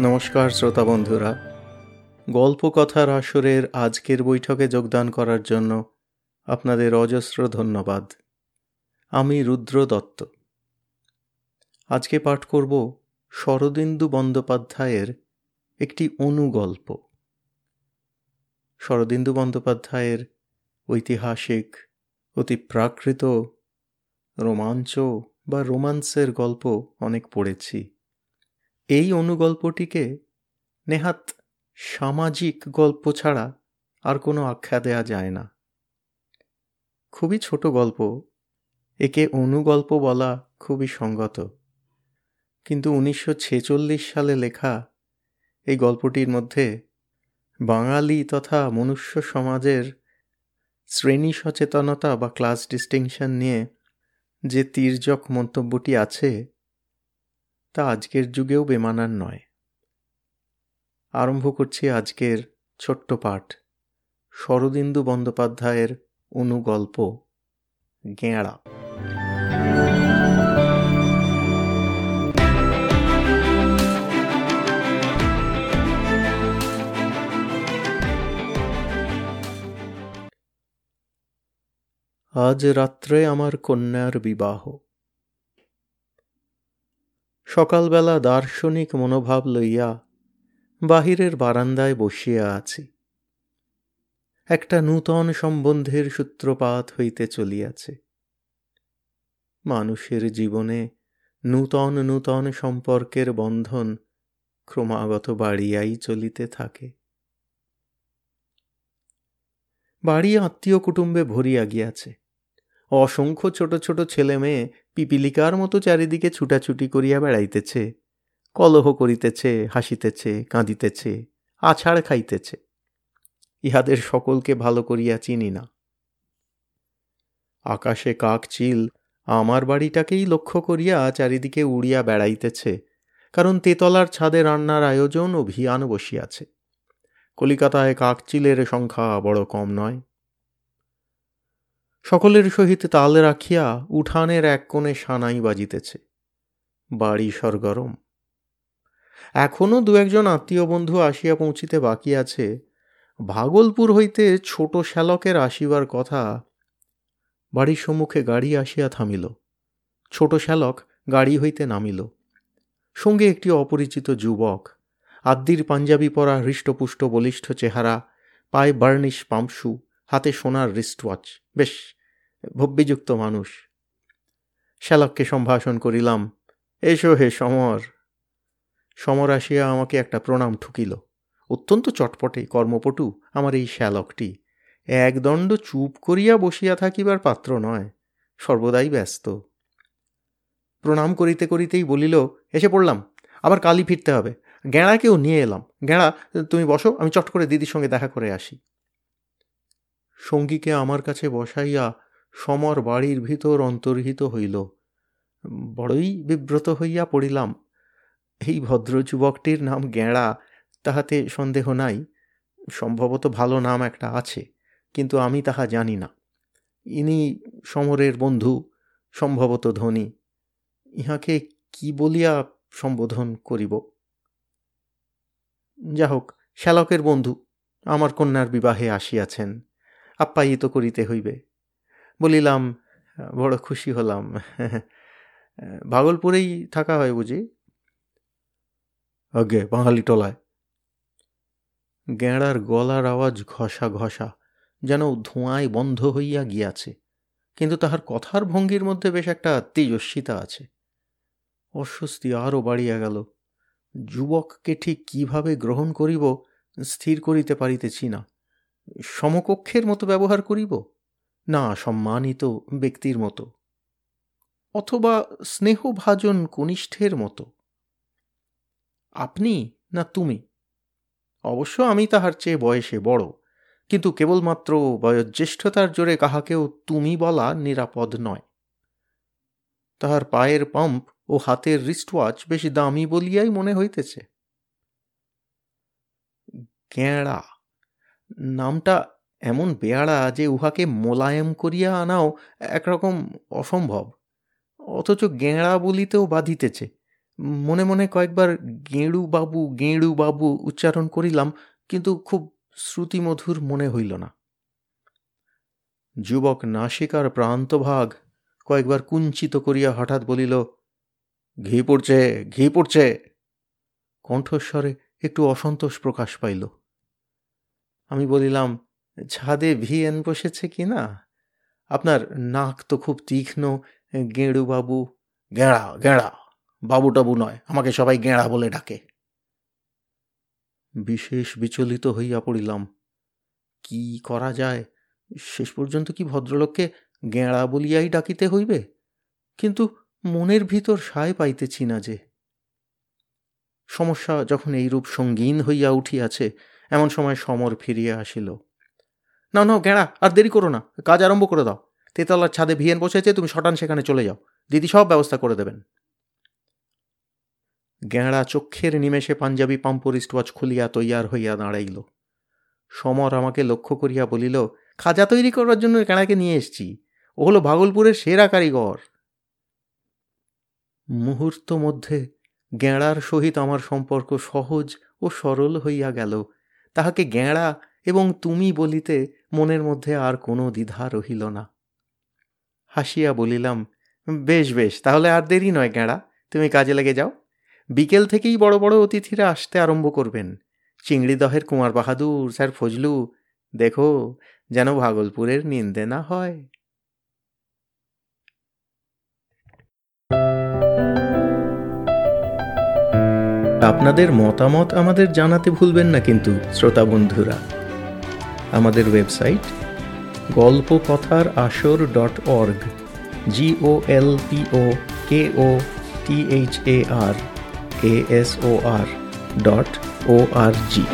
নমস্কার শ্রোতা বন্ধুরা। গল্প কথার আসরের আজকের বৈঠকে যোগদান করার জন্য আপনাদের অজস্র ধন্যবাদ। আমি রুদ্র দত্ত। আজকে পাঠ করব শরদিন্দু বন্দ্যোপাধ্যায়ের একটি অনুগল্প। শরদিন্দু বন্দ্যোপাধ্যায়ের ঐতিহাসিক অতি প্রাকৃত রোমাঞ্চ বা রোমান্সের গল্প অনেক পড়েছি। এই অনুগল্পটিকে নেহাত সামাজিক গল্প ছাড়া আর কোনো আখ্যা দেয়া যায় না। খুবই ছোট গল্প। একে অনুগল্প বলা খুবই সঙ্গত। কিন্তু উনিশশো ছেচল্লিশ সালে লেখা এই গল্পটির মধ্যে বাঙালি তথা মনুষ্য সমাজের শ্রেণি সচেতনতা বা ক্লাস ডিস্টিংশন নিয়ে যে তীর্যক মন্তব্যটি আছে তা আজকের যুগেও বেমানার নয়। আরম্ভ করছি আজকের ছোট্ট পাঠ। শরদিন্দু বন্দ্যোপাধ্যায়ের অনুগল্প, গেঁড়া। আজ রাত্রে আমার কন্যার বিবাহ। সকালবেলা দার্শনিক মনোভাব লইয়া বাহিরের বারান্দায় বসিয়া আছি। একটা নূতন সম্বন্ধের সূত্রপাত হইতে চলিয়াছে। মানুষের জীবনে নূতন নূতন সম্পর্কের বন্ধন ক্রমাগত বাড়িয়াই চলিতে থাকে। বাড়ি আত্মীয় কুটুম্বে ভরিয়া গিয়াছে। অসংখ্য ছোট ছোট ছেলে মেয়ে পিপিলিকার মতো চারিদিকে ছুটাছুটি করিয়া বেড়াইতেছে, কলহ করিতেছে, হাসিতেছে, কাঁদিতেছে, আছাড় খাইতেছে। ইহাদের সকলকে ভালো করিয়া চিনি না। আকাশে কাক চিল আমার বাড়িটাকেই লক্ষ্য করিয়া চারিদিকে উড়িয়া বেড়াইতেছে, কারণ তেতলার ছাদে রান্নার আয়োজন অভিয়ান বসিয়াছে। কলিকাতায় কাকচিলের সংখ্যা বড় কম নয়। সকলের সহিত তাল রাখিয়া উঠানের এক কোণে সানাই বাজিতেছে। বাড়ি সরগরম। এখনও দু একজন আত্মীয় বন্ধু আসিয়া পৌঁছিতে বাকি আছে। ভাগলপুর হইতে ছোট শ্যালকের আসিবার কথা বাড়ির সম্মুখে গাড়ি আসিয়া থামিল। ছোট শ্যালক গাড়ি হইতে নামিল। সঙ্গে একটি অপরিচিত যুবক আদ্যির পাঞ্জাবি পরা হৃষ্টপুষ্ট বলিষ্ঠ চেহারা, পায়ে বার্নিশ পাম্পশু হাতে সোনার রিস্টওয়াচ বেশ ভব্যযুক্ত মানুষ। শ্যালককে সম্ভাষণ করিলাম, এসো হে সমর। সমর আসিয়া আমাকে একটা প্রণাম ঠুকিল। অত্যন্ত চটপটে, কর্মপটু, আমার এই শ্যালকটি। একদণ্ড চুপ করিয়া বসিয়া থাকিবার পাত্র নয়, সর্বদাই ব্যস্ত। প্রণাম করিতে করিতেই বলিল, এসে পড়লাম, আবার কালই ফিরতে হবে। গেঁড়াকেও নিয়ে এলাম। গেঁড়া, তুমি বসো, আমি চট করে দিদির সঙ্গে দেখা করে আসি। সঙ্গীকে আমার কাছে বসাইয়া সমর বাড়ির ভিতর অন্তর্হিত হইল। বড়ই বিব্রত হইয়া পড়িলাম। এই ভদ্র যুবকটির নাম গেঁড়া তাহাতে সন্দেহ নাই। সম্ভবত ভালো নাম একটা আছে, কিন্তু আমি তাহা জানি না। ইনি সমরের বন্ধু, সম্ভবত ধনী। ইহাকে কি বলিয়া সম্বোধন করিব? যা হোক শ্যালকের বন্ধু, আমার কন্যার বিবাহে আসিয়াছেন। আপ্যায়িত করিতে হইবে। বলিলাম, বড় খুশি হলাম। ভাগলপুরেই থাকা হয় বুঝি? আগে বাঙালি টলায়। গেঁড়ার গলার আওয়াজ ঘষা ঘষা যেন ধোঁয়ায় বন্ধ হইয়া গিয়াছে, কিন্তু তাহার কথার ভঙ্গির মধ্যে বেশ একটা তেজস্বিতা আছে। অস্বস্তি আরও বাড়িয়া গেল। যুবককে ঠিক কীভাবে গ্রহণ করিব, স্থির করিতে পারিতেছি না। সমকক্ষের মতো ব্যবহার করিব? না সম্মানিত ব্যক্তির মতো, অথবা স্নেহভাজন কনিষ্ঠের মতো। আপনি না তুমি? অবশ্য আমি তাহার চেয়ে বয়সে বড়, কিন্তু কেবলমাত্র বয়োজ্যেষ্ঠতার জোরে কাহাকেও তুমি বলা নিরাপদ নয়। তাহার পায়ের পাম্প ও হাতের রিস্টওয়াচ বেশ দামি বলিয়াই মনে হইতেছে। গেঁড়া নামটা এমন বেয়াড়া যে উহাকে মোলায়েম করিয়া আনাও একরকম অসম্ভব। অথচ গেঁড়া বলিতেও বাধিতেছে। মনে মনে কয়েকবার গেঁড়ু বাবু গেঁড়ু বাবু উচ্চারণ করিলাম, কিন্তু খুব শ্রুতিমধুর মনে হইল না। যুবক নাসিকার প্রান্তভাগ কয়েকবার কুঞ্চিত করিয়া হঠাৎ বলিল, ঘি পড়ছে ঘি পড়ছে! কণ্ঠস্বরে একটু অসন্তোষ প্রকাশ পাইল। আমি বলিলাম ছাদে ভিএন বসেছে কি না? আপনার নাক তো খুব তীক্ষ্ণ, গেঁড়ু বাবু, গেঁড়া গেঁড়া বাবু টাবু নয়, আমাকে সবাই গেঁড়া বলে ডাকে। বিশেষ বিচলিত হইয়া পড়িলাম। কি করা যায়? শেষ পর্যন্ত কি ভদ্রলোককে গেঁড়া বলিয়াই ডাকিতে হইবে? কিন্তু মনের ভিতর সায় পাইতেছি না যে। সমস্যা যখন এইরূপ সঙ্গীন হইয়া উঠিয়াছে, এমন সময় সমর ফিরিয়া আসিল। না না গেঁড়া, আর দেরি করো না। কাজ আরম্ভ করে দাও। তেতলার ছাদে ভিয়েন বসেছে, তুমি শটান সেখানে চলে যাও। দিদি সব ব্যবস্থা করে দেবেন। গেঁড়া চক্ষের নিমেষে পাঞ্জাবি পাম্পর ওয়াচ খুলিয়া তৈয়ার হইয়া দাঁড়াইল। সমর আমাকে লক্ষ্য করিয়া বলিল, খাজা তৈরি করার জন্য গেঁড়াকে নিয়ে এসছি। ও হলো ভাগলপুরের সেরা কারিগর। মুহূর্ত মধ্যে গেঁড়ার সহিত আমার সম্পর্ক সহজ ও সরল হইয়া গেল। তাহাকে গেঁড়া এবং তুমি বলিতে মনের মধ্যে আর কোনো দ্বিধা রহিল না। হাসিয়া বলিলাম, বেশ বেশ, তাহলে আর দেরি নয় গেঁড়া তুমি কাজে লেগে যাও। বিকেল থেকেই বড় বড় অতিথিরা আসতে আরম্ভ করবেন। চিংড়িদহের কুমার বাহাদুর, স্যার ফজলু, দেখো যেন ভাগলপুরের নিন্দে না হয়। আপনাদের মতামত আমাদের জানাতে ভুলবেন না কিন্তু, শ্রোতা বন্ধুরা। আমাদের ওয়েবসাইট গল্প কথার আসর dot org G O L P O K O T H A R A S O R dot O R G